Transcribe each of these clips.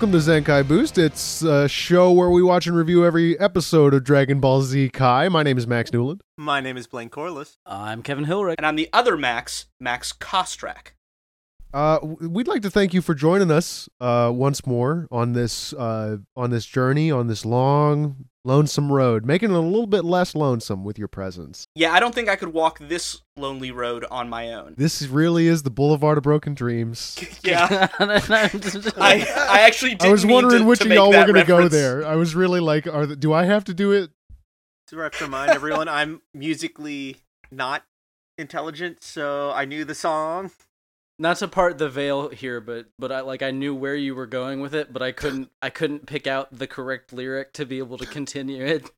Welcome to Zenkai Boost. It's a show where we watch and review every episode of Dragon Ball Z Kai. My name is Max Newland. My name is Blaine Corliss. I'm Kevin Hilrich. And I'm the other Max, Max Kostrach. Uh, we'd like to thank you for joining us uh, once more on this uh, on this journey on this long lonesome road, making it a little bit less lonesome with your presence. Yeah, I don't think I could walk this lonely road on my own. This really is the Boulevard of Broken Dreams. Yeah, I, I, I actually did I was wondering which to of y'all were going to go there. I was really like, are the, do I have to do it? To remind everyone, I'm musically not intelligent, so I knew the song. Not to part the veil here, but but I like I knew where you were going with it, but I couldn't I couldn't pick out the correct lyric to be able to continue it.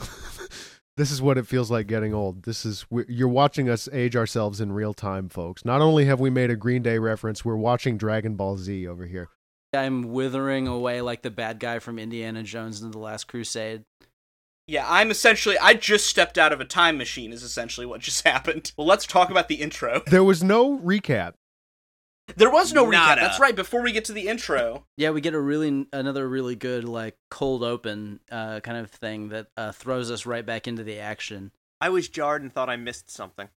This is what it feels like getting old. This is we- you're watching us age ourselves in real time, folks. Not only have we made a Green Day reference, we're watching Dragon Ball Z over here. I'm withering away like the bad guy from Indiana Jones and the Last Crusade. Yeah, I'm essentially. I just stepped out of a time machine. Is essentially what just happened. Well, let's talk about the intro. There was no recap. There was no recap. That's right. Before we get to the intro, Yeah, we get a really another really good like cold open uh, kind of thing that uh, throws us right back into the action. I was jarred and thought I missed something.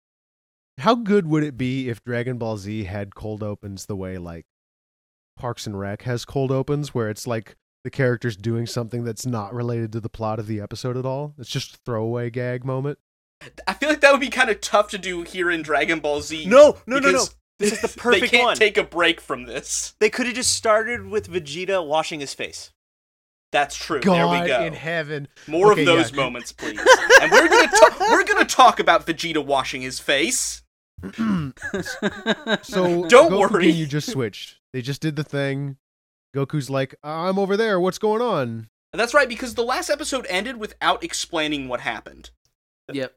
How good would it be if Dragon Ball Z had cold opens the way like Parks and Rec has cold opens, where it's like the characters doing something that's not related to the plot of the episode at all? It's just a throwaway gag moment. I feel like that would be kind of tough to do here in Dragon Ball Z. No, no, no, no. Because This is the perfect they perfect can't one. take a break from this. They could have just started with Vegeta washing his face. That's true. God there we go. in heaven. More Okay, of those yeah. moments, please. and we're gonna ta- we're gonna talk about Vegeta washing his face. So Don't Goku worry. You just switched. They just did the thing. Goku's like, I'm over there. What's going on? And that's right because the last episode ended without explaining what happened. Yep.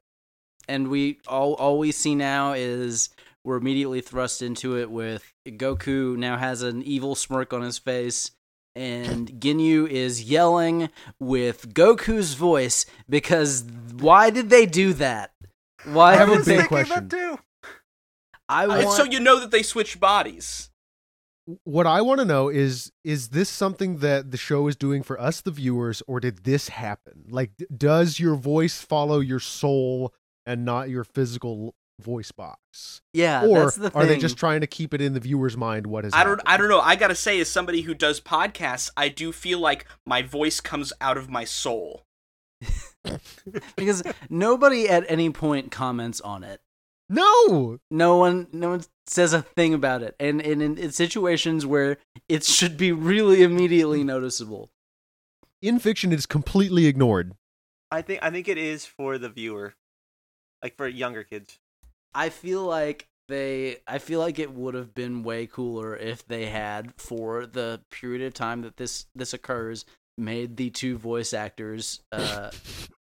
And we all all we see now is we're immediately thrust into it with Goku now has an evil smirk on his face and Ginyu is yelling with Goku's voice because why did they do that? Why I have a did big they question. too. I want so you know that they switched bodies. What I want to know is is this something that the show is doing for us the viewers or did this happen? Like does your voice follow your soul and not your physical voice box? Yeah, or that's the thing. are they just trying to keep it in the viewer's mind What is has I don't happened? I don't know. I gotta say, as somebody who does podcasts, I do feel like my voice comes out of my soul. because nobody at any point comments on it. No. no one no one says a thing about it and, and in, in situations where it should be really immediately noticeable In fiction it is completely ignored. I think I think it is for the viewer, like for younger kids. I feel like they i feel like it would have been way cooler if they had for the period of time that this this occurs made the two voice actors uh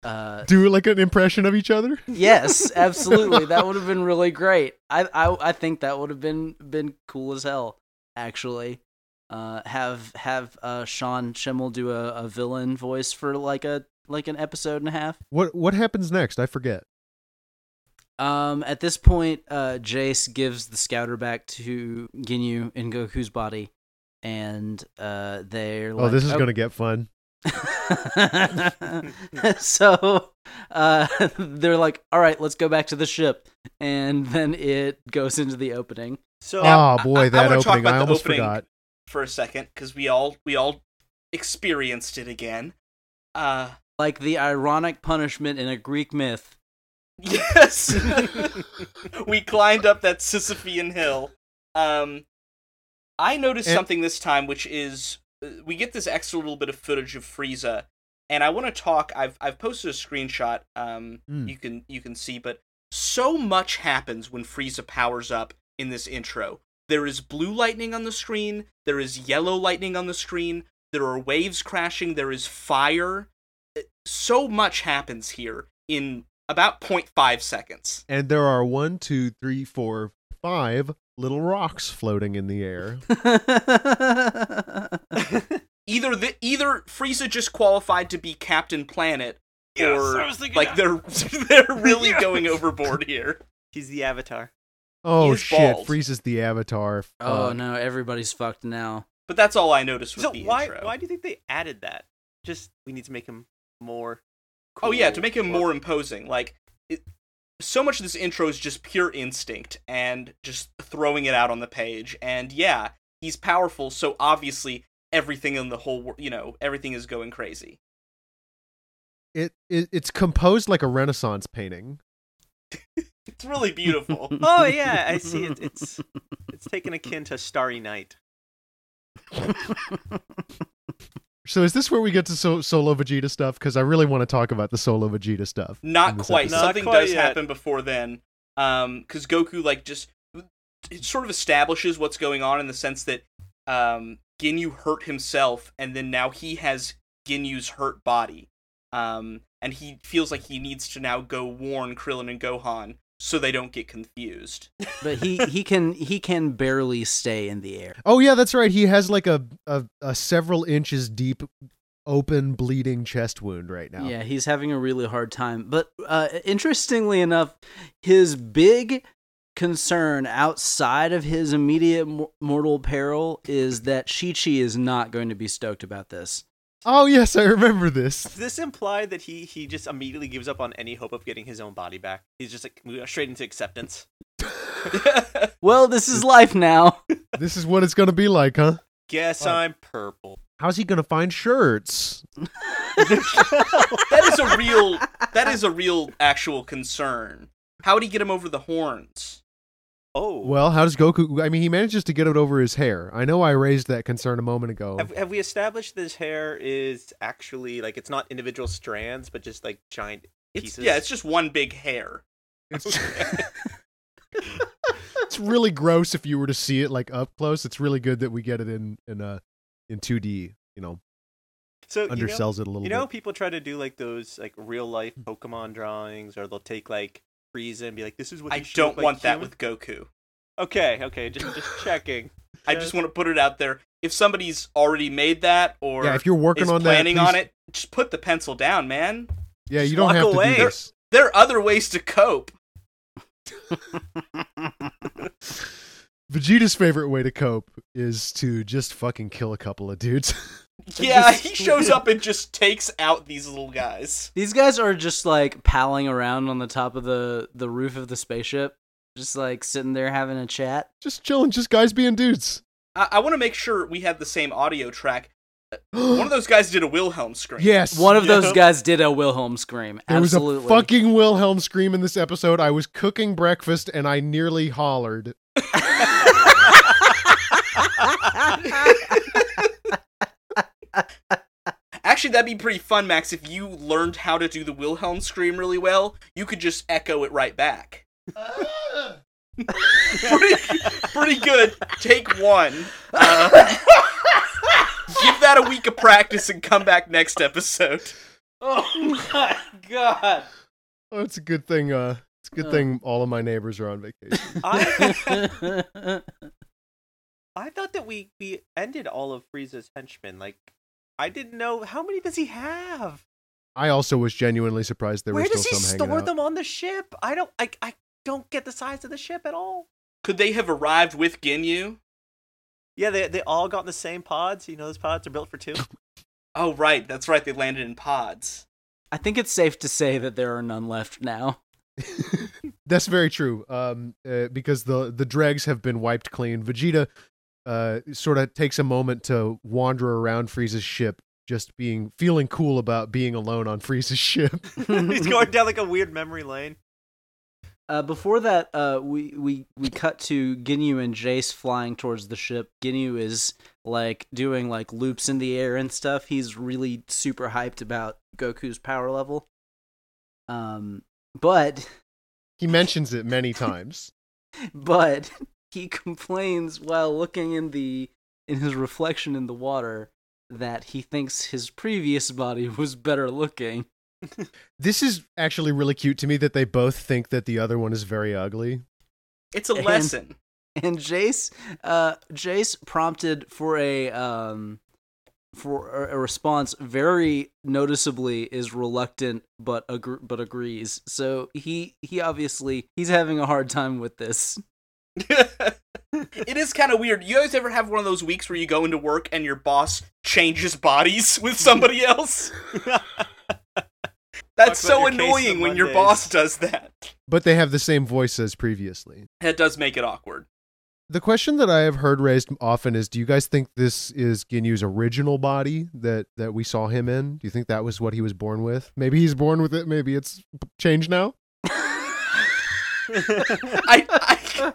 uh Do like an impression of each other? yes absolutely that would have been really great I, I i think that would have been been cool as hell actually uh have have uh sean schemmel do a, a villain voice for like a like an episode and a half What what happens next? I forget. Um at this point uh jeice gives the scouter back to ginyu in goku's body and uh they're like oh, this is "Oh, going to get fun. so uh, they're like, "All right, let's go back to the ship," and then it goes into the opening. So oh boy, I- I that wanna talk opening. about I almost opening. forgot. for a second because we all we all experienced it again. Uh, like the ironic punishment in a Greek myth. Yes. we climbed up that Sisyphean hill. Um, I noticed And- something this time, which is uh, we get this extra little bit of footage of Frieza, and I want to talk. I've I've posted a screenshot. Um, Mm. you can you can see, but so much happens when Frieza powers up in this intro. There is blue lightning on the screen. There is yellow lightning on the screen. There are waves crashing. There is fire. Uh, So much happens here in about 0.5 seconds. And there are one, two, three, four, five little rocks floating in the air. Either the either Frieza just qualified to be Captain Planet, or like they're they're really going overboard here. He's the Avatar. Oh is shit! bald. Frieza's the Avatar. oh no, everybody's fucked now. But that's all I noticed with So the why intro. why do you think they added that? Just we need to make him more. Oh yeah, to make him or- more imposing. Like it, so much of this intro is just pure instinct and just throwing it out on the page. And yeah, he's powerful, so obviously everything in the whole, wor- you know, everything is going crazy. It, it it's composed like a Renaissance painting. It's really beautiful. Oh yeah, I see it. It's it's taken akin to Starry Night. So is this where we get to so- solo Vegeta stuff? Because I really want to talk about the solo Vegeta stuff. Not quite. episode. Not Something quite does yet. happen before then. Um, because Goku like just it sort of establishes what's going on in the sense that um Ginyu hurt himself, and then now he has Ginyu's hurt body. Um, and he feels like he needs to now go warn Krillin and Gohan so they don't get confused. But he he can he can barely stay in the air. Oh yeah, that's right. He has like a a, a several inches deep, open, bleeding chest wound right now. Yeah, he's having a really hard time. But uh, interestingly enough, his big concern outside of his immediate mortal peril is that Chi-Chi is not going to be stoked about this. Oh yes, I remember this. Does this imply that he he just immediately gives up on any hope of getting his own body back? He's just like straight into acceptance. Well, this is life now. this is what it's gonna be like, huh? Guess Oh. I'm purple. How's he gonna find shirts? that is a real that is a real actual concern. How would he get him over the horns? Oh, Well, how does Goku? I mean, he manages to get it over his hair. I know I raised that concern a moment ago. have have we established this hair is actually like it's not individual strands, but just like giant It's pieces? yeah, it's just one big hair. It's, it's really gross if you were to see it like up close. It's really good that we get it in in uh in 2D. You know, so you know, undersells it a little You know, bit. people try to do like those like real life Pokemon drawings, or they'll take like Frieza and be like, "This is what." I he don't look like want that human." with Goku. Okay, okay, just just checking. I just want to put it out there. If somebody's already made that or Yeah, if you're working is on that, planning on it, just put the pencil down, man. Yeah, you Just don't walk have to away. do this. There are other ways to cope. Vegeta's favorite way to cope is to just fucking kill a couple of dudes. Yeah, Just- he shows up and just takes out these little guys. These guys are just like palling around on the top of the the roof of the spaceship, just like sitting there having a chat. just chilling, just guys being dudes. I, I want to make sure we have the same audio track. One of those guys did a Wilhelm scream. yes, One of those Yep. guys did a Wilhelm scream. There Absolutely. was a fucking Wilhelm scream in this episode. I was cooking breakfast and I nearly hollered. Actually, that'd be pretty fun, Max. If you learned how to do the Wilhelm scream really well, you could just echo it right back. pretty, pretty good. Take one. Uh, give that a week of practice and come back next episode. Oh my god. Oh, it's a good thing. Uh, it's a good Oh. thing all of my neighbors are on vacation. I I thought that we we ended all of Frieza's henchmen. Like, I didn't know how many does he have? I also was genuinely surprised there Where were still does he some hanging store out. them on the ship? I don't. I I don't get the size of the ship at all. Could they have arrived with Ginyu? Yeah, they they all got in the same pods. You know, those pods are built for two. Oh, right. That's right. They landed in pods. I think it's safe to say that there are none left now. That's very true. Um, uh, because the the dregs have been wiped clean. Vegeta, uh, sort of takes a moment to wander around Frieza's ship, just being feeling cool about being alone on Frieza's ship. He's going down like a weird memory lane. Uh, before that, uh, we, we we cut to Ginyu and Jeice flying towards the ship. Ginyu is like doing like loops in the air and stuff. He's really super hyped about Goku's power level. Um, but he mentions it many times. but he complains while looking in the in his reflection in the water that he thinks his previous body was better looking. This is actually really cute to me that they both think that the other one is very ugly. It's a And- lesson. And Jeice, uh, Jeice prompted for a um, for a a response. Very noticeably, is reluctant but agr- but agrees. So he he obviously he's having a hard time with this. It is kind of weird. You guys ever have one of those weeks where you go into work and your boss changes bodies with somebody else? That's so annoying when your boss does that. But they have the same voice as previously. That does make it awkward. The question that I have heard raised often is do you guys think this is Ginyu's original body that that we saw him in? Do you think that was what he was born with? Maybe he's born with it, maybe it's changed now? I, I,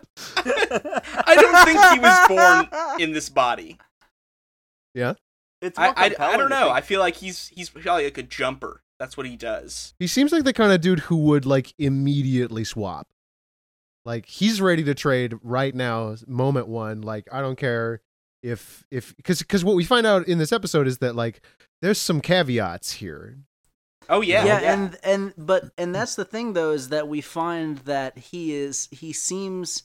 I don't think he was born in this body. Yeah. It's I, I, I don't know. I feel like he's he's probably like a jumper. That's what he does. He seems like the kind of dude who would like immediately swap. Like he's ready to trade right now, moment one. Like I don't care if if because because what we find out in this episode is that like there's some caveats here. Oh yeah, yeah, and and but and that's the thing though is that we find that he is he seems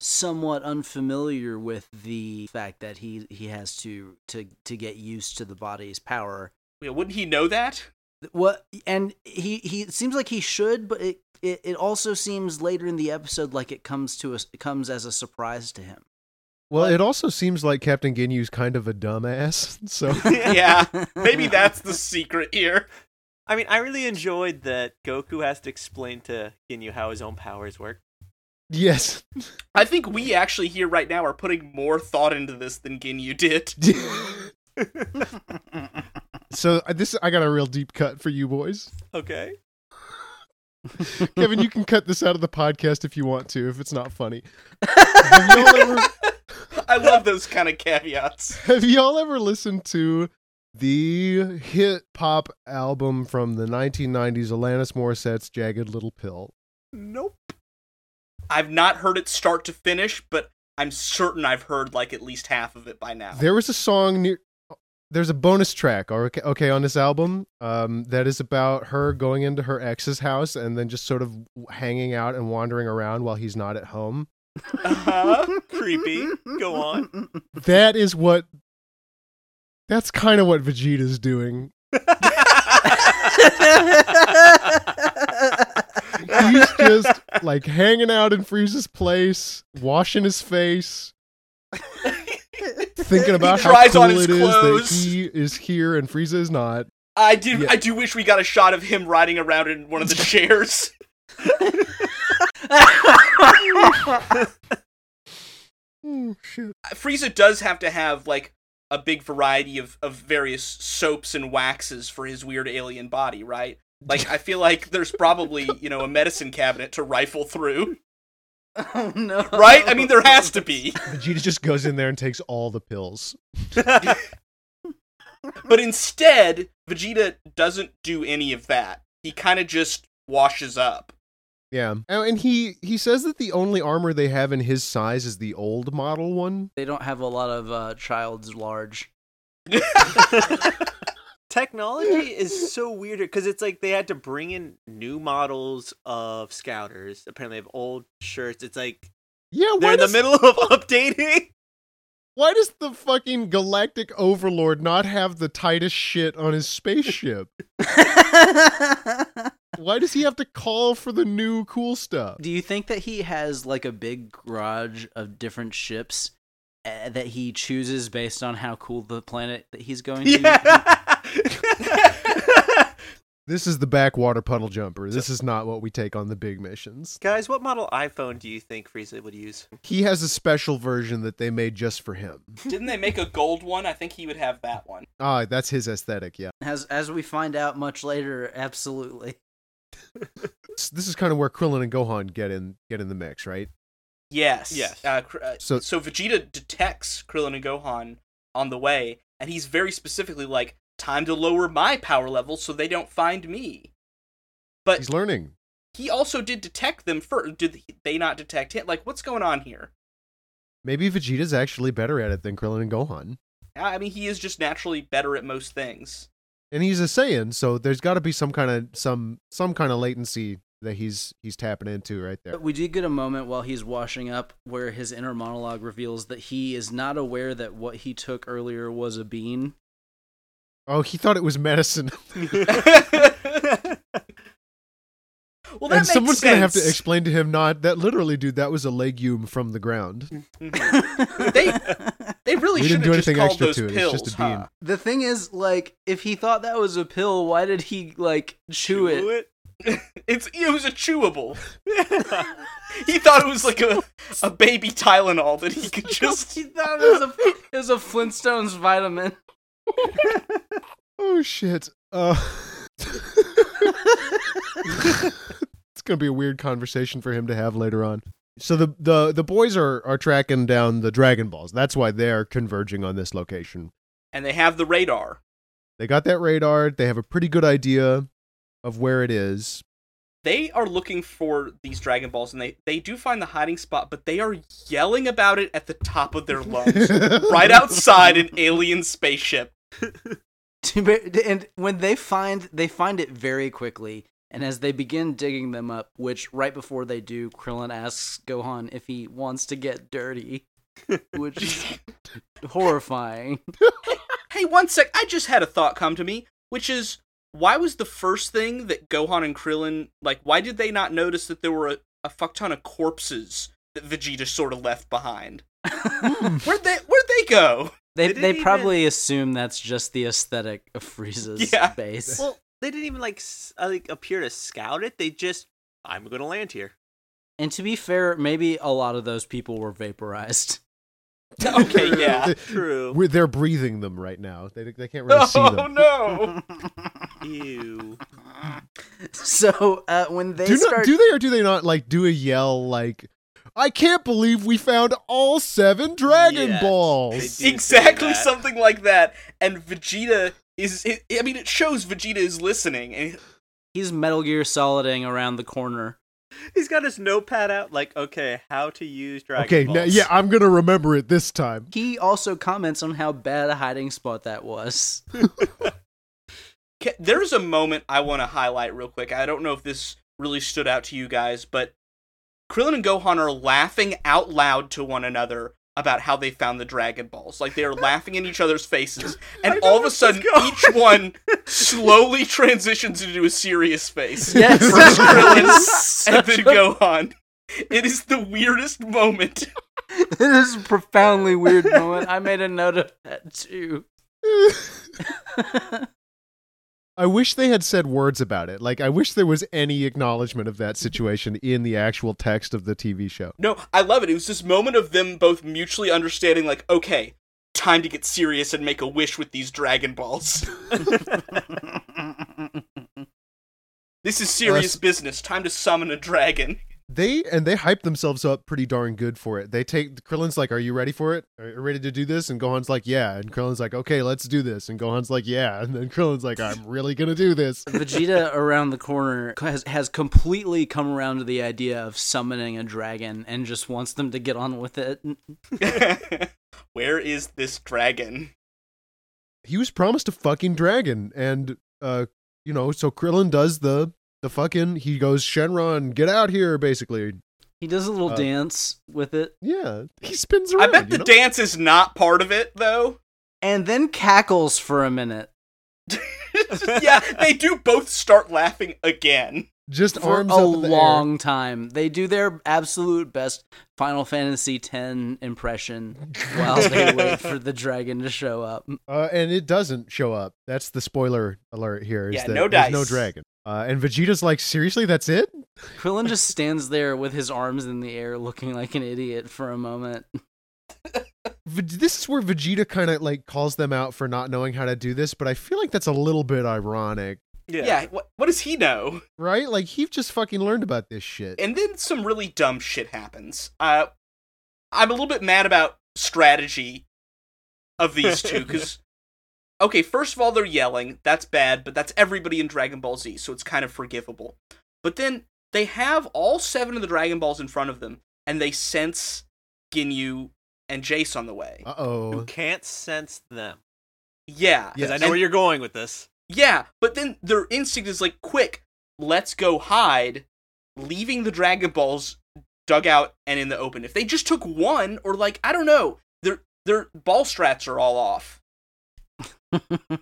somewhat unfamiliar with the fact that he he has to to to get used to the body's power. Yeah, wouldn't he know that? What and he he it seems like he should, but it, it it also seems later in the episode like it comes to us comes as a surprise to him. Well, What? it also seems like Captain Ginyu's kind of a dumbass. So yeah, maybe that's the secret here. I mean, I really enjoyed that Goku has to explain to Ginyu how his own powers work. yes. I think we actually here right now are putting more thought into this than Ginyu did. so uh, this I got a real deep cut for you boys. Okay. Kevin, you can cut this out of the podcast if you want to, if it's not funny. Ever I love those kind of caveats. have y'all ever listened to the hit pop album from the 1990s, Alanis Morissette's Jagged Little Pill? Nope. I've not heard it start to finish, but I'm certain I've heard like at least half of it by now. There was a song near. There's a bonus track, okay, okay, on this album, um, that is about her going into her ex's house and then just sort of hanging out and wandering around while he's not at home. Uh-huh. Creepy. Go on. That is what. That's kind of what Vegeta's doing. He's just like hanging out in Frieza's place, washing his face, thinking about how cool on his it is that he is here and Frieza is not. I do. Yeah. I do wish we got a shot of him riding around in one of the chairs. Oh shit! Frieza does have to have like a big variety of, of various soaps and waxes for his weird alien body, right? Like I feel like there's probably you know a medicine cabinet to rifle through, oh no! right? I mean there has to be, Vegeta just goes in there and takes all the pills. but instead Vegeta doesn't do any of that. He kind of just washes up. Yeah, Oh, and he he says that the only armor they have in his size is the old model one. They don't have a lot of uh, child's large. Technology is so weird because it's like they had to bring in new models of scouters. Apparently, they have old shirts. It's like Yeah, they're in the middle of updating. why does the fucking galactic overlord not have the tightest shit on his spaceship? Why does he have to call for the new cool stuff? Do you think that he has like a big garage of different ships uh, that he chooses based on how cool the planet that he's going to? Yeah. This is the backwater puddle jumper. This is not what we take on the big missions. Guys, what model iPhone do you think Frieza would use? He has a special version that they made just for him. Didn't they make a gold one? I think he would have that one. Ah, that's his aesthetic, yeah. As as we find out much later, absolutely. S- This is kind of where Krillin and Gohan get in get in the mix, right? Yes. Yes. Uh, uh, So- so Vegeta detects Krillin and Gohan on the way, and he's very specifically like, "Time to lower my power level so they don't find me." But He's learning. he also did detect them first. Did they not detect him? Like, what's going on here? Maybe Vegeta's actually better at it than Krillin and Gohan. I mean, he is just naturally better at most things. And he's a Saiyan, so there's got to be some kind of some some kind of latency that he's he's tapping into right there. We did get a moment while he's washing up where his inner monologue reveals that he is not aware that what he took earlier was a bean. Oh, he thought it was medicine. well, that and makes someone's sense. gonna have to explain to him not that literally, dude, that was a legume from the ground. they they really We should didn't do have just anything extra those to it, it's just a bean. huh? the thing is, like, if he thought that was a pill, why did he like chew it? It's it was a chewable. He thought it was like a a baby Tylenol that he could just. he thought it was a it was a Flintstones vitamin. Oh shit. Uh It's gonna be a weird conversation for him to have later on. So the the the boys are are tracking down the Dragon Balls. That's why they're converging on this location. And they have the radar. They got that radar. They have a pretty good idea of where it is. They are looking for these Dragon Balls, and they they do find the hiding spot, but they are yelling about it at the top of their lungs, right outside an alien spaceship. And when they find they find it very quickly and as they begin digging them up which right before they do krillin asks gohan if he wants to get dirty which is horrifying Hey, one sec. I just had a thought come to me, which is why was the first thing that Gohan and Krillin like? Why did they not notice that there were a, a fuck ton of corpses that Vegeta sort of left behind? Where'd they Where'd they go? they, They they, didn't even- probably assume that's just the aesthetic of frieza's Yeah. base well, they didn't even like uh, like appear to scout it. They just, I'm gonna land here. and to be fair maybe a lot of those people were vaporized Okay, yeah. True. We're, they're breathing them right now. They they can't really see them. Oh no! Ew. so uh, when they do, not, do they or do they not like do a yell like I can't believe we found all seven Dragon Yes, Balls. they do. say exactly something like that. And Vegeta is. It, I mean, it shows Vegeta is listening, and he's metal gear soliding around the corner He's got his notepad out, like, okay, how to use Dragon Okay, Balls. now, yeah, I'm gonna remember it this time. he also comments on how bad a hiding spot that was There's a moment I want to highlight real quick. I don't know if this really stood out to you guys, but Krillin and Gohan are laughing out loud to one another about how they found the Dragon Balls. Like they are laughing in each other's faces, and all of a sudden, each one slowly transitions into a serious face. Yes. First Krillin, and then a- Gohan. It is the weirdest moment. It is a profoundly weird moment. I made a note of that too. I wish they had said words about it. Like I wish there was any acknowledgement of that situation in the actual text of the TV show. No, I love it. It was this moment of them both mutually understanding, like, okay, time to get serious and make a wish with these Dragon Balls. This is serious Uh, business. Time to summon a dragon. They and they hype themselves up pretty darn good for it. They take Krillin's like, "Are you ready for it? Are you ready to do this?" And Gohan's like, "Yeah." And Krillin's like, "Okay, let's do this." And Gohan's like, "Yeah." And then Krillin's like, "I'm really gonna do this." Vegeta around the corner has, has completely come around to the idea of summoning a dragon and just wants them to get on with it. Where is this dragon? He was promised a fucking dragon, and uh, you know, so Krillin does the the fucking. He goes, "Shenron, get out here!" Basically, He does a little Uh, dance with it yeah. He spins around. I bet the know? dance is not part of it, though. and then cackles for a minute. yeah, they do both start laughing again. Just for arms a up in air. long time. They do their absolute best Final Fantasy X impression while they wait for the dragon to show up. Uh, and it doesn't show up. That's the spoiler alert here. Is Yeah, that no there's no dragon. Uh, and Vegeta's like, seriously, that's it? Krillin just stands there with his arms in the air, looking like an idiot for a moment. This is where Vegeta kind of like calls them out for not knowing how to do this, but I feel like that's a little bit ironic, Yeah. what, what does he know? right? Like he just fucking learned about this shit. And then some really dumb shit happens. Uh, I'm a little bit mad about strategy of these two because, okay, first of all, they're yelling. That's bad, but that's everybody in Dragon Ball Z, so it's kind of forgivable. But then they have all seven of the Dragon Balls in front of them, and they sense Ginyu and Jeice on the way. Uh Who oh. can't sense them? Yeah, Because I know And- where you're going with this. Yeah, but then their instinct is like, quick, let's go hide, leaving the Dragon Balls dug out and in the open. If they just took one, or like, I don't know, their their ball strats are all off.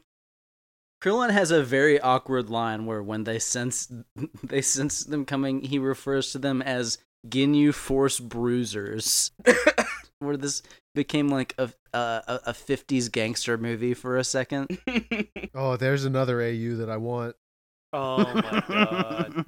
Krillin has a very awkward line where when they sense they sense them coming, he refers to them as Ginyu Force Bruisers. where this became like a a a fifties gangster movie for a second. Oh, there's another AU that I want. Oh my god.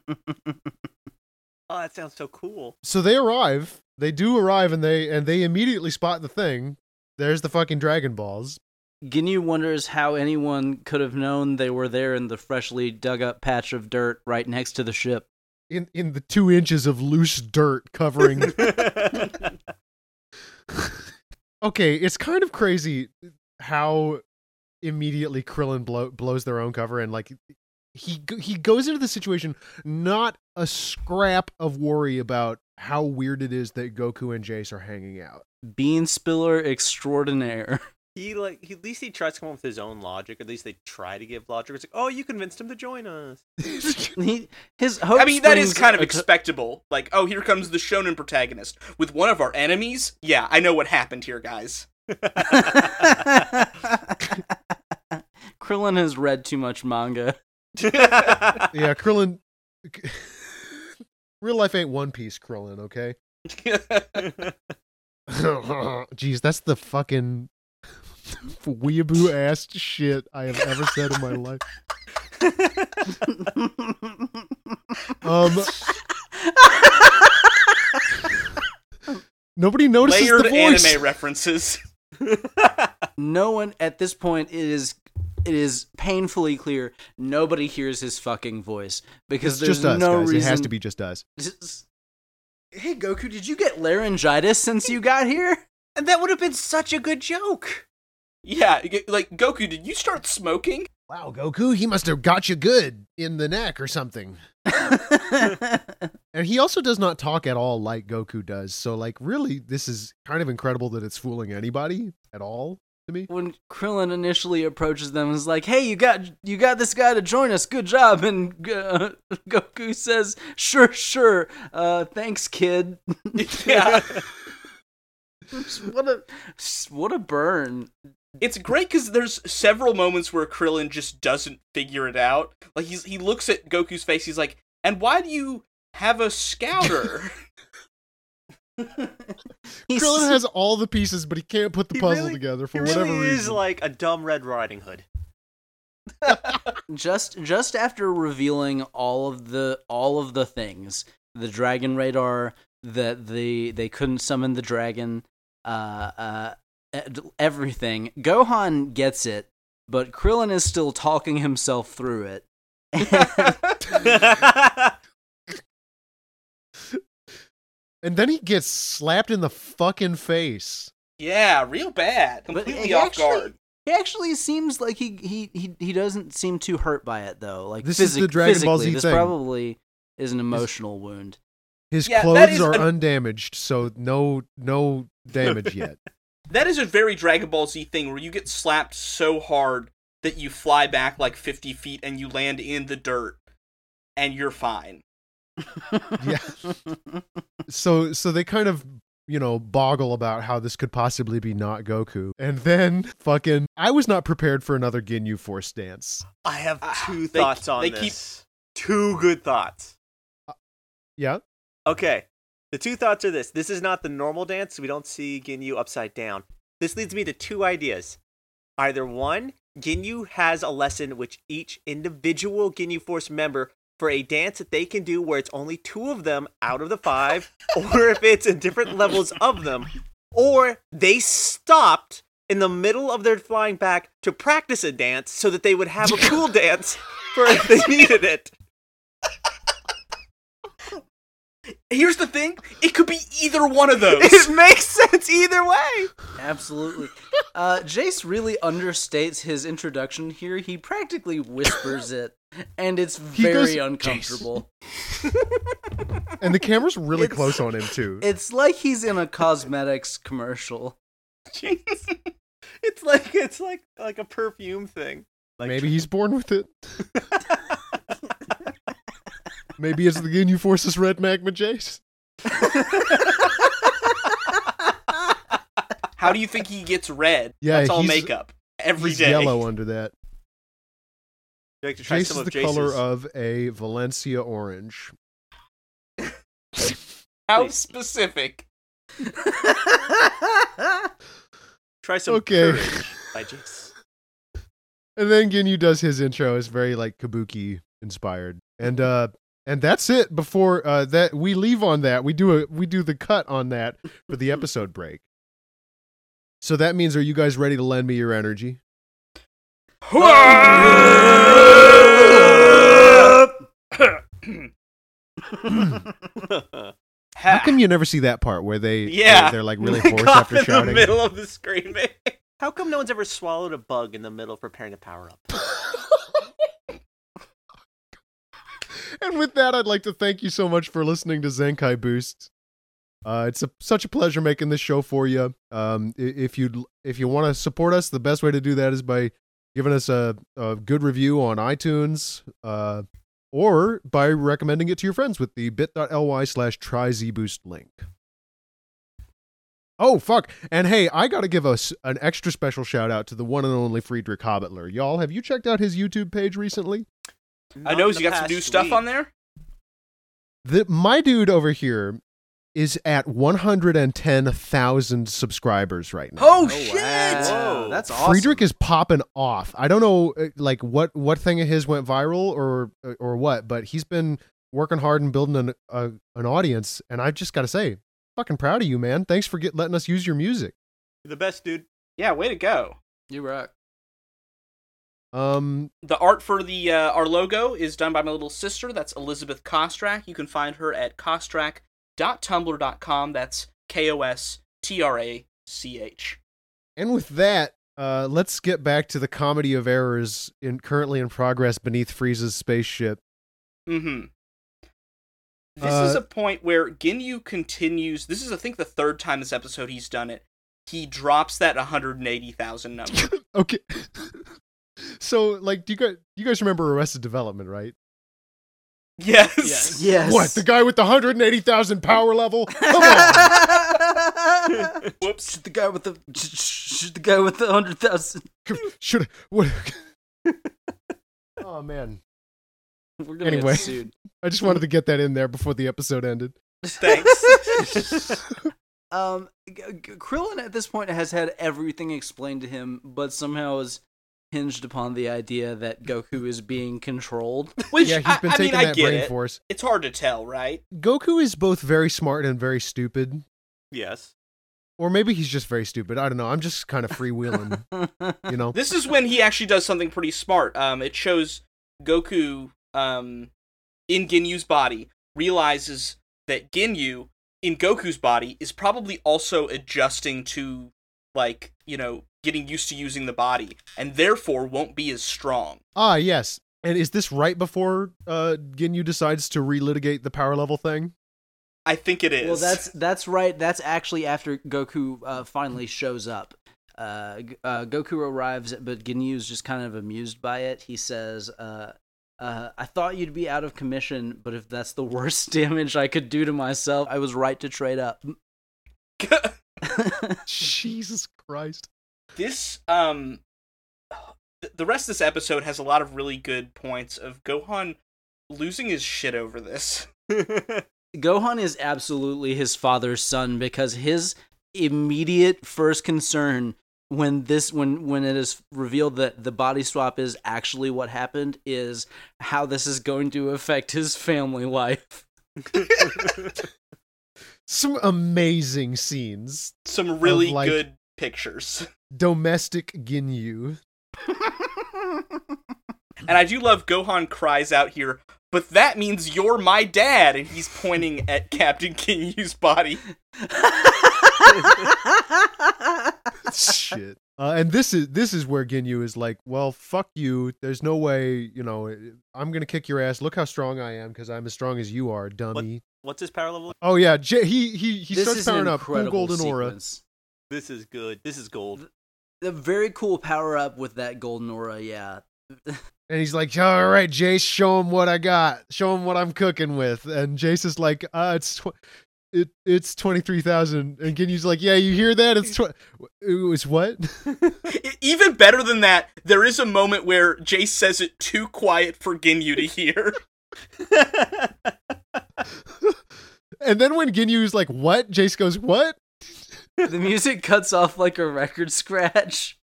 Oh, that sounds so cool. So they arrive. They do arrive, and they and they immediately spot the thing. There's the fucking Dragon Balls. Ginyu wonders how anyone could have known they were there in the freshly dug up patch of dirt right next to the ship. in in the two inches of loose dirt covering. okay, it's kind of crazy how immediately Krillin blow, blows their own cover and like he he goes into the situation not a scrap of worry about how weird it is that Goku and Jeice are hanging out. Bean spiller extraordinaire. he like he, at least he tries to come up with his own logic. At least they try to give logic. It's like, oh, you convinced him to join us. he, his hope I mean, that is kind of at- expectable. Like, oh, here comes the shonen protagonist with one of our enemies. Yeah, I know what happened here, guys. Krillin has read too much manga. yeah, Krillin Real life ain't One Piece, Krillin, okay? Jeez, that's the fucking weeaboo ass shit I have ever said in my life. Um, nobody notices Layered the voice. anime references. no one at this point it is it is painfully clear nobody hears his fucking voice because It's there's just us, no guys. reason. It has to be just us. Hey Goku, did you get laryngitis since you got here? and that would have been such a good joke. Yeah, like Goku, did you start smoking? Wow, Goku, he must have got you good in the neck or something. And he also does not talk at all like Goku does. So, like, really, this is kind of incredible that it's fooling anybody at all to me. when Krillin initially approaches them, is like, "Hey, you got you got this guy to join us. Good job." And uh, Goku says, "Sure, sure. Uh, thanks, kid." Yeah. what a what a burn. It's great because there's several moments where Krillin just doesn't figure it out. Like he's he looks at Goku's face. He's like, "And why do you have a scouter?" Krillin has all the pieces, but he can't put the He puzzle really- together for whatever really is reason. like a dumb Red Riding Hood. just just after revealing all of the all of the things the dragon radar that the they couldn't summon the dragon uh uh everything gohan gets it but krillin is still talking himself through it and then he gets slapped in the fucking face. yeah, real bad. Completely he off actually- guard. he actually seems like he, he he he doesn't seem too hurt by it though like This is the physic- Dragon Ball physically, Z this thing. probably is an emotional wound His Yeah, clothes are an- undamaged, so no no damage yet. That is a very Dragon Ball Z thing where you get slapped so hard that you fly back like 50 feet and you land in the dirt and you're fine. Yeah. so so they kind of you know boggle about how this could possibly be not Goku, and then fucking I was not prepared for another Ginyu Force dance. I have Ah, two they- thoughts on they keep- this. Two good thoughts. Yeah. Okay. The two thoughts are this. This is not the normal dance. We don't see Ginyu upside down. This leads me to two ideas. Either one, Ginyu has a lesson which each individual Ginyu Force member for a dance that they can do where it's only two of them out of the five, or if it's in different levels of them, or they stopped in the middle of their flying back to practice a dance so that they would have a cool dance for if they needed it. Here's the thing: it could be either one of those. It makes sense either way. Absolutely. Uh, Jeice really understates his introduction here. He practically whispers it, and it's very goes, uncomfortable. And the camera's really It's- close on him too. It's like he's in a cosmetics commercial. It's like it's like like a perfume thing. Like Maybe he's born with it. Maybe it's the Ginyu Force's red magma Jeice. How do you think he gets red? Yeah, That's all he's- makeup every day. He's yellow under that. you like to try Jeice some is of the Jeice's. color of a Valencia orange. How Please. specific? Try some Okay. courage by Jeice. And then Ginyu does his intro. It's very like kabuki inspired. And uh and that's it before uh that we leave on that. We do a we do the cut on that for the episode break. So that means are you guys ready to lend me your energy? How come you never see that part where they Yeah. they, are like really They hoarse cough after in shouting? the middle of the screaming. How come no one's ever swallowed a bug in the middle of preparing to power up? And with that, I'd like to thank you so much for listening to Zenkai Boost. Uh, it's a, such a pleasure making this show for you. Um, if you if you want to support us, the best way to do that is by giving us a, a good review on iTunes, uh, or by recommending it to your friends with the bit.ly slash tryzboost link. Oh fuck! And hey, I got to give us an extra special shout out to the one and only Friedrich Hobbitler. Y'all, have you checked out his YouTube page recently? I know he's got some new stuff on there. The my dude over here is at 110,000 subscribers right now. Oh, Oh, shit! wow. That's awesome. Friedrich is popping off. I don't know uh, like what what thing of his went viral or uh, or what, but he's been working hard and building an a, an audience and I've just got to say, fucking proud of you, man. Thanks for get, letting us use your music. You're the best, dude. Yeah, way to go. You rock. Um The art for the uh, our logo is done by my little sister. That's Elizabeth Kostrach. You can find her at kostrach.tumblr.com. That's K O S T R A C H. and with that, uh let's get back to the comedy of errors in currently in progress beneath Frieza's spaceship. Mm-hmm. This is Uh, a point where Ginyu continues. This is, I think, the third time this episode he's done it. He drops that 180,000 number. okay. So, like, do you guys you guys remember Arrested Development, right? yes. Yes. yes. What the guy with the hundred eighty thousand power level? Come on, Whoops. Shoot the guy with the sh- sh- shoot the guy with the hundred thousand. should what? oh man, We're gonna Anyway. get sued. I just wanted to get that in there before the episode ended. Thanks. Um, G- G- Krillin at this point has had everything explained to him, but somehow is hinged upon the idea that Goku is being controlled. Which, yeah, he's been I taking mean, I that get brain it. force. It's hard to tell, right? Goku is both very smart and very stupid, Yes. or maybe he's just very stupid. I don't know. I'm just kind of freewheeling, you know. This is when he actually does something pretty smart. Um, it shows Goku um, in Ginyu's body realizes that Ginyu in Goku's body is probably also adjusting to like you know getting used to using the body and therefore won't be as strong. Ah, yes. And is this right before uh Ginyu decides to relitigate the power level thing? I think it is. well, that's that's right. That's actually after Goku uh, finally shows up. Uh, uh, Goku arrives, but Ginyu's just kind of amused by it. He says, uh, uh, "I thought you'd be out of commission, but if that's the worst damage I could do to myself, I was right to trade up." Jesus Christ. This um the rest of this episode has a lot of really good points of Gohan losing his shit over this. Gohan is absolutely his father's son because his immediate first concern when this when when it is revealed that the body swap is actually what happened is how this is going to affect his family life. Some amazing scenes. Some really like- good pictures. Domestic Ginyu. And I do love Gohan cries out here, but that means you're my dad, and he's pointing at Captain Ginyu's body. Shit. Uh, and this is this is where Ginyu is like, well, fuck you. There's no way, you know, I'm gonna kick your ass. Look how strong I am because I'm as strong as you are, dummy. What's his power level? Oh yeah, J- he he he this starts powering up. Cool incredible golden aura. sequence. This is good. This is gold. The very cool power up with that golden aura, yeah. And he's like, all right, Jeice, show him what I got. Show him what I'm cooking with. And Jeice is like, uh, it's tw- it it's twenty three thousand. And Ginyu's like, yeah, you hear that? It's tw- it was what? Even better than that, there is a moment where Jeice says it too quiet for Ginyu to hear. and then when Ginyu's like, what? Jeice goes, what? The music cuts off like a record scratch.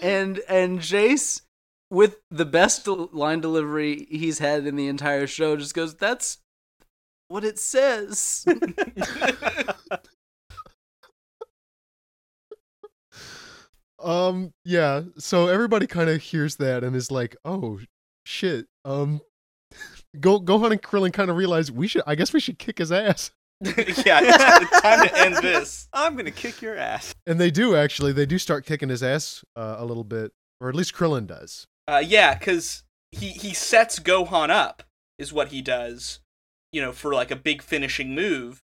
and and Jeice with the best line delivery he's had in the entire show just goes that's what it says. Um, yeah. So everybody kind of hears that and is like, oh shit. Um, Go Gohan and Krillin kind of realize we should. I guess we should kick his ass. yeah, it's, it's time to end this. I'm gonna kick your ass. And they do actually. They do start kicking his ass uh, a little bit, or at least Krillin does. Uh, yeah, because he he sets Gohan up is what he does. You know, for like a big finishing move,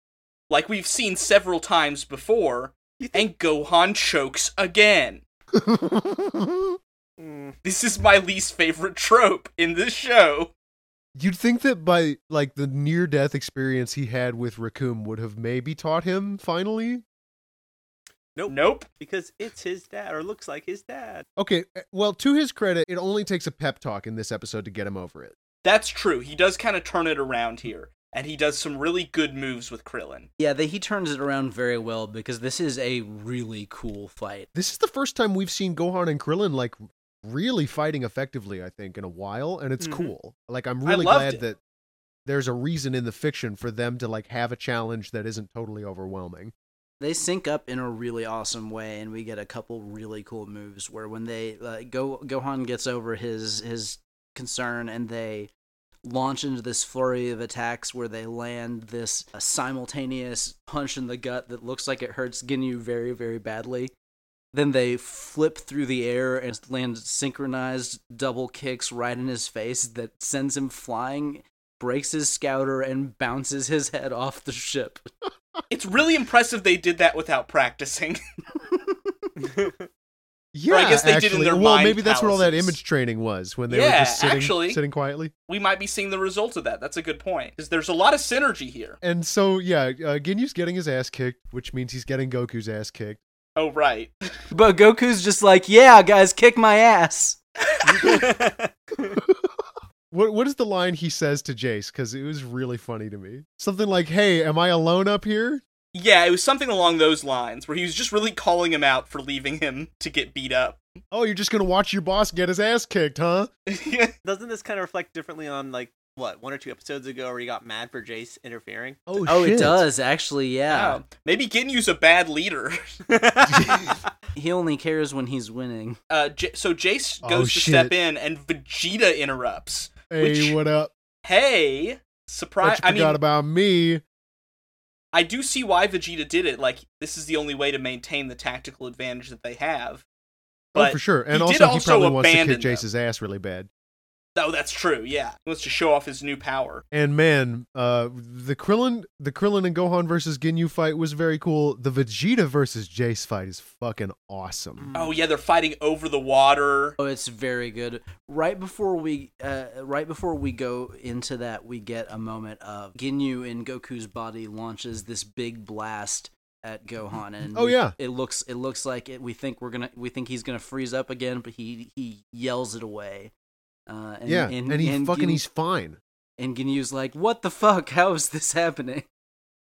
like we've seen several times before. And Gohan chokes again. Mm, This is my least favorite trope in this show. You'd think that by like the near death experience he had with Recoome would have maybe taught him finally. nope. Nope. Because it's his dad, or looks like his dad. Okay, uh, well, to his credit, it only takes a pep talk in this episode to get him over it. That's true. He does kind of turn it around here, and he does some really good moves with Krillin. yeah, they, he turns it around very well because this is a really cool fight. This is the first time we've seen Gohan and Krillin like really fighting effectively, I think, in a while, and it's Mhm. cool. Like I'm really glad it. that there's a reason in the fiction for them to like have a challenge that isn't totally overwhelming. They sync up in a really awesome way, and we get a couple really cool moves where when they uh, go Gohan gets over his his concern and they launch into this flurry of attacks where they land this uh, simultaneous punch in the gut that looks like it hurts Ginyu very very badly. Then they flip through the air and land synchronized double kicks right in his face that sends him flying, breaks his scouter, and bounces his head off the ship. It's really impressive they did that without practicing. Yeah, I guess they did in actually. their well, mind maybe that's what all that image training was when they were just sitting actually. sitting quietly. we might be seeing the result of that. That's a good point. Because there's a lot of synergy here. And so yeah, uh, Ginyu's getting his ass kicked, which means he's getting Goku's ass kicked. Oh, right. But Goku's just like, yeah, guys, kick my ass. What what is the line he says to Jeice? Because it was really funny to me. Something like, "Hey, am I alone up here?" Yeah, it was something along those lines where he was just really calling him out for leaving him to get beat up. Oh, you're just gonna watch your boss get his ass kicked, huh? Doesn't this kind of reflect differently on like what one or two episodes ago where he got mad for Jeice interfering? Oh, Oh, shit. it does actually. Yeah, Wow. Maybe Ginyu's a bad leader. he only cares when he's winning. Uh, J- so Jeice Oh, goes to shit. step in, and Vegeta interrupts. Hey, Which- what up? Hey, surprise! But you I forgot mean, about me. I do see why Vegeta did it. Like, this is the only way to maintain the tactical advantage that they have. But oh, for sure. And he also, did he probably wants to kick them. Jeice's ass really bad. Oh, that's true. Yeah, he wants to show off his new power. And man, uh, the Krillin, the Krillin and Gohan versus Ginyu fight was very cool. The Vegeta versus Jeice fight is fucking awesome. Oh yeah, they're fighting over the water. Oh, it's very good. Right before we, uh, right before we go into that, we get a moment of Ginyu in Goku's body launches this big blast at Gohan, and Oh, we- yeah. it looks it looks like it. We think we're gonna we think he's gonna freeze up again, but he he yells it away. Uh, and, yeah, and, and, he fucking Gin- he's fine. And Ginyu's like, "What the fuck? How is this happening?"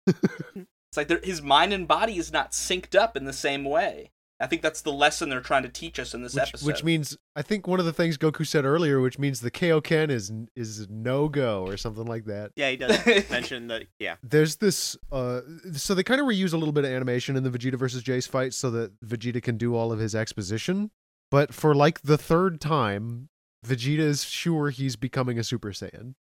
It's like his mind and body is not synced up in the same way. I think that's the lesson they're trying to teach us in this Which, episode. which means I think one of the things Goku said earlier, which means the Kaioken is is no go or something like that. Yeah, he does mention that. Yeah, There's this uh so they kind of reuse a little bit of animation in the Vegeta versus Jeice fight so that Vegeta can do all of his exposition, but for like the third time, Vegeta is sure he's becoming a Super Saiyan.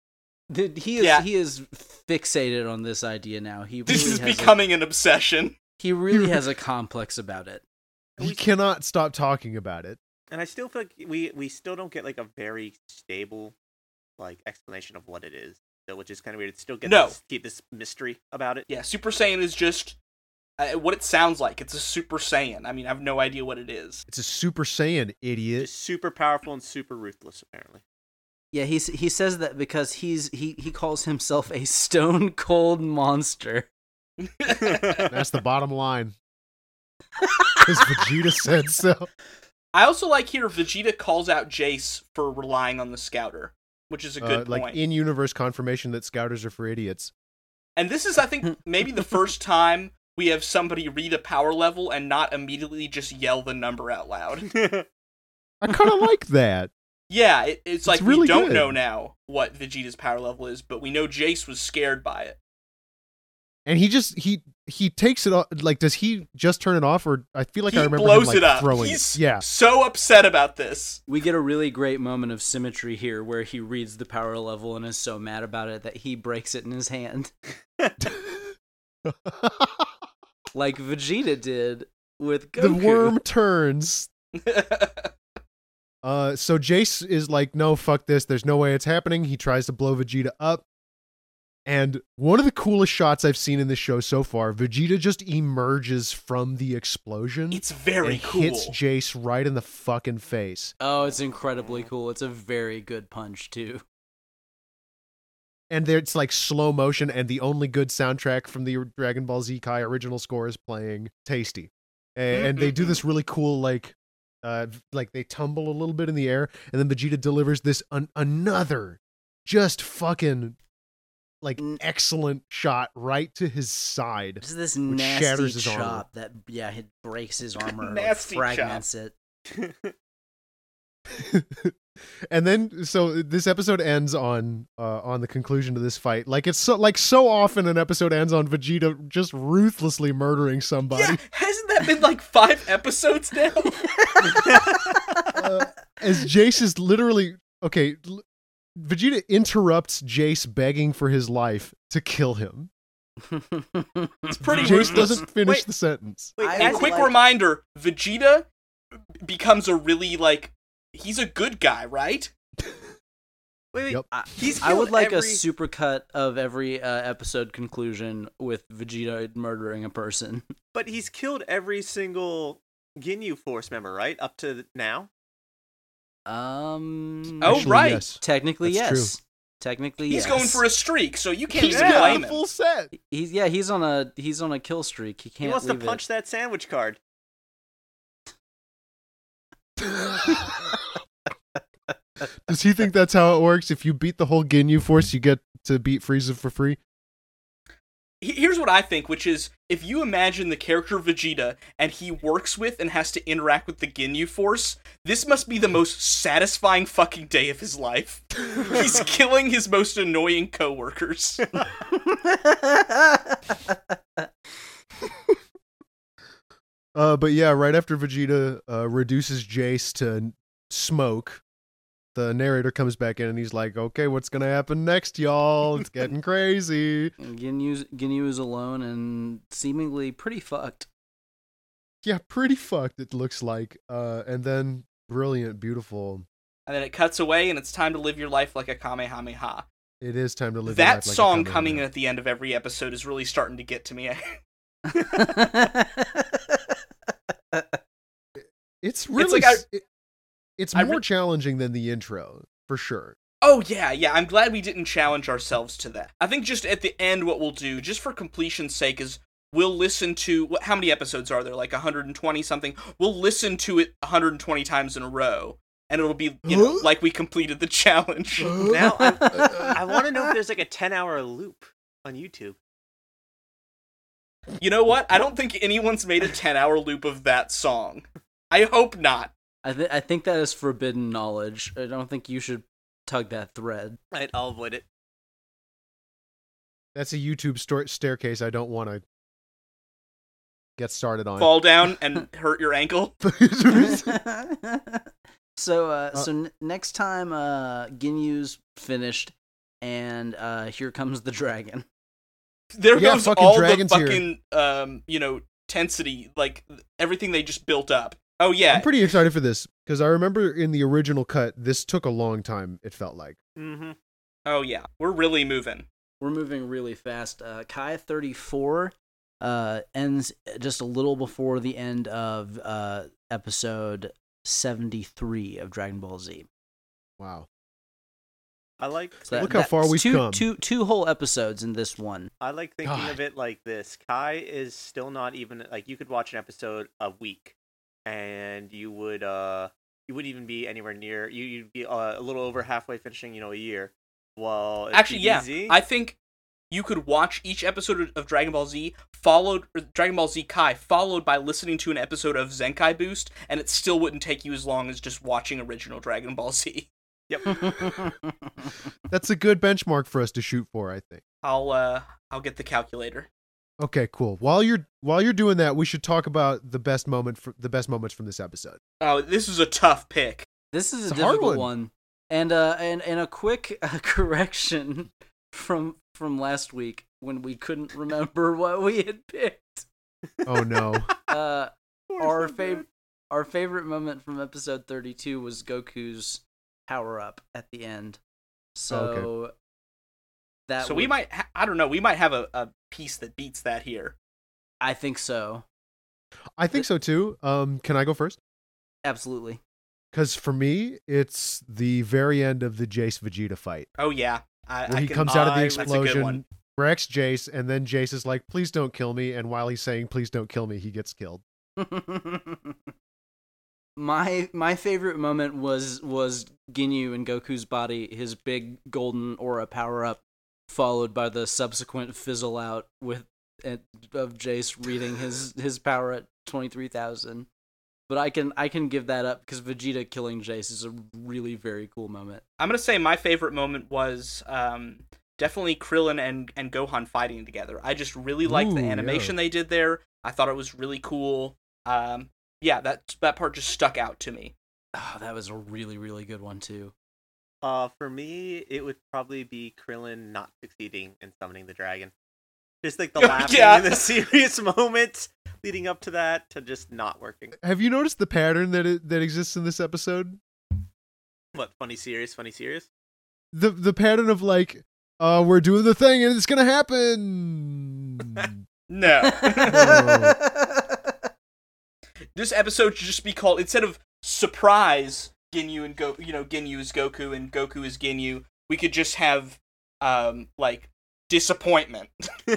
The- He is Yeah. he is fixated on this idea now. He this is has a- becoming an obsession. he really has a complex about it. He cannot stop talking about it. and I still feel like we we still don't get like a very stable like explanation of what it is. So, which is kind of weird. It still gets No. this, keep this mystery about it. Yeah, Super Saiyan is just uh, what it sounds like. It's a Super Saiyan. I mean, I have no idea what it is. It's a Super Saiyan, idiot. It's super powerful and super ruthless, apparently. Yeah, he he says that because he's he he calls himself a stone cold monster. That's the bottom line. Because Vegeta said so. I also like here Vegeta calls out Jeice for relying on the Scouter, which is a good Uh, like point. in universe confirmation that scouters are for idiots. and this is, I think, maybe the first time we have somebody read a power level and not immediately just yell the number out loud. I kind of like that. Yeah, it, it's like really we don't good. know now what Vegeta's power level is, but we know Jeice was scared by it. And he just he he takes it off. Like, does he just turn it off, or I feel like he I remember blows him, like, it up. throwing He's it. Yeah, so upset about this. We get a really great moment of symmetry here where he reads the power level and is so mad about it that he breaks it in his hand. Like Vegeta did with Goku. the worm turns. Uh, so Jeice is like, no, fuck this. There's no way it's happening. He tries to blow Vegeta up. And one of the coolest shots I've seen in this show so far, Vegeta just emerges from the explosion it's very and cool. hits Jeice right in the fucking face. Oh, it's incredibly cool. It's a very good punch too. And there it's like slow motion, and the only good soundtrack from the Dragon Ball Z Kai original score is playing Tasty. A- And they do this really cool, like, uh, like they tumble a little bit in the air, and then Vegeta delivers this an- another just fucking like excellent shot right to his side. Just this Which nasty shatters his chop armor. that yeah, it breaks his armor, like, Nasty chop. fragments it. and then so this episode ends on uh, on the conclusion to this fight. Like it's so like so often an episode ends on Vegeta just ruthlessly murdering somebody. Yeah, hasn't that been like five episodes now? uh, as Jeice is literally okay. L- Vegeta interrupts Jeice begging for his life to kill him. It's pretty Jeice ruthless. doesn't finish Wait. the sentence. Wait, I And quick like- reminder: Vegeta becomes a really like he's a good guy, right? wait, wait. Yep. I, He's I would killed like a every- supercut of every uh, episode conclusion with Vegeta murdering a person. But he's killed every single Ginyu Force member, right? Up to now. Um. Oh, Actually, right. yes. Technically, That's yes. Technically, He's yes. going for a streak, so you can't He's even got blame a him. full set. He's yeah. He's on a he's on a kill streak. He He can't. He wants to leave it. punch that sandwich card. Does he think that's how it works? If you beat the whole Ginyu Force, you get to beat Frieza for free? Here's what I think, which is if you imagine the character Vegeta and he works with and has to interact with the Ginyu Force, this must be the most satisfying fucking day of his life. He's killing his most annoying coworkers. Uh, but yeah, right after Vegeta uh, reduces Jeice to smoke, the narrator comes back in and he's like, "Okay, what's gonna happen next, y'all? It's getting crazy." Ginyu Ginyu is alone and seemingly pretty fucked. Yeah, pretty fucked. It looks like. Uh, and then brilliant, beautiful. and then it cuts away and it's time to live your life like a Kamehameha. It is time to live. your that life like a song coming in at the end of every episode is really starting to get to me. It's really. like I- s- it- it's more re- challenging than the intro for sure. Oh yeah, yeah. I'm glad we didn't challenge ourselves to that. I think just at the end, what we'll do, just for completion's sake, is we'll listen to what? How many episodes are there? Like 120 something. We'll listen to it 120 times in a row, and it'll be you know like we completed the challenge. Now I, I want to know if there's like a 10 hour loop on YouTube. You know what? I don't think anyone's made a 10 hour loop of that song. I hope not. I th- I think that is forbidden knowledge. I don't think you should tug that thread. Right, I'll avoid it. That's a YouTube sto- staircase I don't want to get started on. Fall down and hurt your ankle. so uh, Uh, so n- next time uh Ginyu's finished and uh here comes the dragon. There Yeah, goes all the dragons here. fucking, um, you know, tensity, like everything they just built up. Oh, yeah. I'm pretty excited for this because I remember in the original cut, this took a long time. It felt like. Mm-hmm. Oh, yeah. We're really moving. We're moving really fast. Uh Kai 34 uh ends just a little before the end of uh episode 73 of Dragon Ball Z. Wow. I like So that- Look how far we've two, come. Two two whole episodes in this one. I like thinking God. of it like this. Kai is still not even like you could watch an episode a week, and you would uh you wouldn't even be anywhere near you. You'd be uh, a little over halfway finishing, you know, a year. Well, Actually, yeah. DBZ I think you could watch each episode of- of Dragon Ball Z, followed Dragon Ball Z Kai, followed by listening to an episode of Zenkai Boost, and it still wouldn't take you as long as just watching original Dragon Ball Z. Yep. That's a good benchmark for us to shoot for, I think. I'll uh, I'll get the calculator. Okay, cool. While you're while you're doing that, we should talk about the best moment for the best moments from this episode. Oh, this is a tough pick. This is It's a a hard difficult one. one. And uh and and a quick uh, correction from from last week when we couldn't remember what we had picked. Oh no. Uh our favorite our favorite moment from episode 32 was Goku's power up at the end. So okay. That so we might, ha- I don't know, we might have a, a piece that beats that here. I think so. I think so too. Um, can I go first? Absolutely. Because for me, it's the very end of the Jeice Vegeta fight Oh yeah, I, where I he can- comes out of the I- that's a good one. explosion, wrecks Jeice, and then Jeice is like, "Please don't kill me." And while he's saying, "Please don't kill me," he gets killed. my my favorite moment was was Ginyu and Goku's body, his big golden aura power up, followed by the subsequent fizzle out with uh, of Jeice reading his his power at twenty three thousand. But I can I can give that up because Vegeta killing Jeice is a really very cool moment. I'm gonna say my favorite moment was um, definitely Krillin and and Gohan fighting together. I just really liked Ooh, the yeah. animation they did there. I thought it was really cool. Um, yeah, that that part just stuck out to me. Oh, that was a really really good one too. Uh, for me, it would probably be Krillin not succeeding in summoning the dragon. Just like the laughing yeah. and the serious moment leading up to that to just not working. Have you noticed the pattern that it, that exists in this episode? What funny serious, funny serious? The the pattern of like, uh, we're doing the thing and it's gonna happen. No, Oh. this episode should just be called instead of surprise Ginyu and Go. You know, Ginyu is Goku and Goku is Ginyu. We could just have um like disappointment.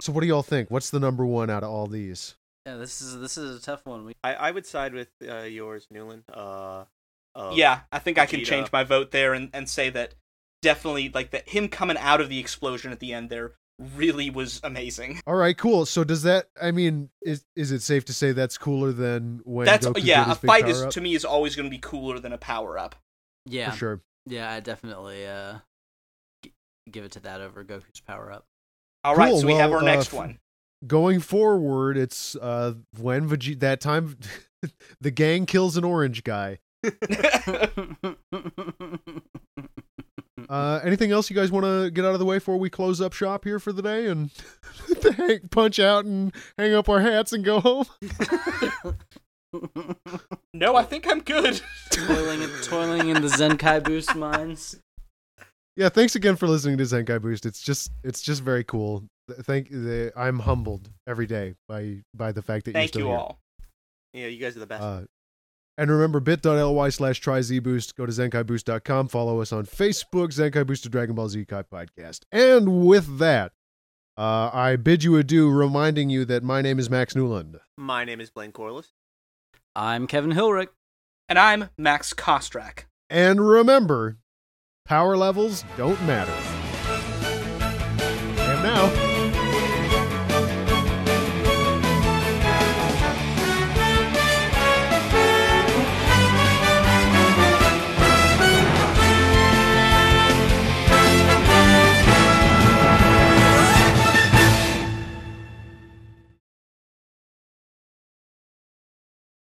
so what do y'all think? What's the number one out of all these? Yeah, this is this is a tough one. We I, I would side with uh, yours, Newland. Uh, uh, yeah, I think I can change my vote there and, and say that definitely like that him coming out of the explosion at the end there really was amazing. All right, cool. So does that? I mean, is is it safe to say that's cooler than when That's Goku yeah, did a big fight is power-up? to me is always going to be cooler than a power up. yeah for sure. yeah I definitely uh g- give it to that over Goku's power up. All right, Cool, so we have well, our uh, next f- one. Going forward, it's uh when Vegeta that time the gang kills an orange guy. Uh, anything else you guys want to get out of the way before we close up shop here for the day and hang, punch out and hang up our hats and go home? no, I think I'm good. toiling, toiling in the Zenkai Boost mines. Yeah, thanks again for listening to Zenkai Boost. It's just it's just very cool. Thank the, I'm humbled every day by by the fact that Thank you're Thank you still all. Yeah, you guys are the best. Uh, and remember bit.ly slash try zboost. Go to zenkaiboost.com. Follow us on Facebook, Zenkai Boost to Dragon Ball Z Kai Podcast. And with that, uh, I bid you adieu, reminding you that my name is Max Newland. My name is Blaine Corliss. I'm Kevin Hilrick. And I'm Max Kostrach. And remember, Power levels don't matter. And now,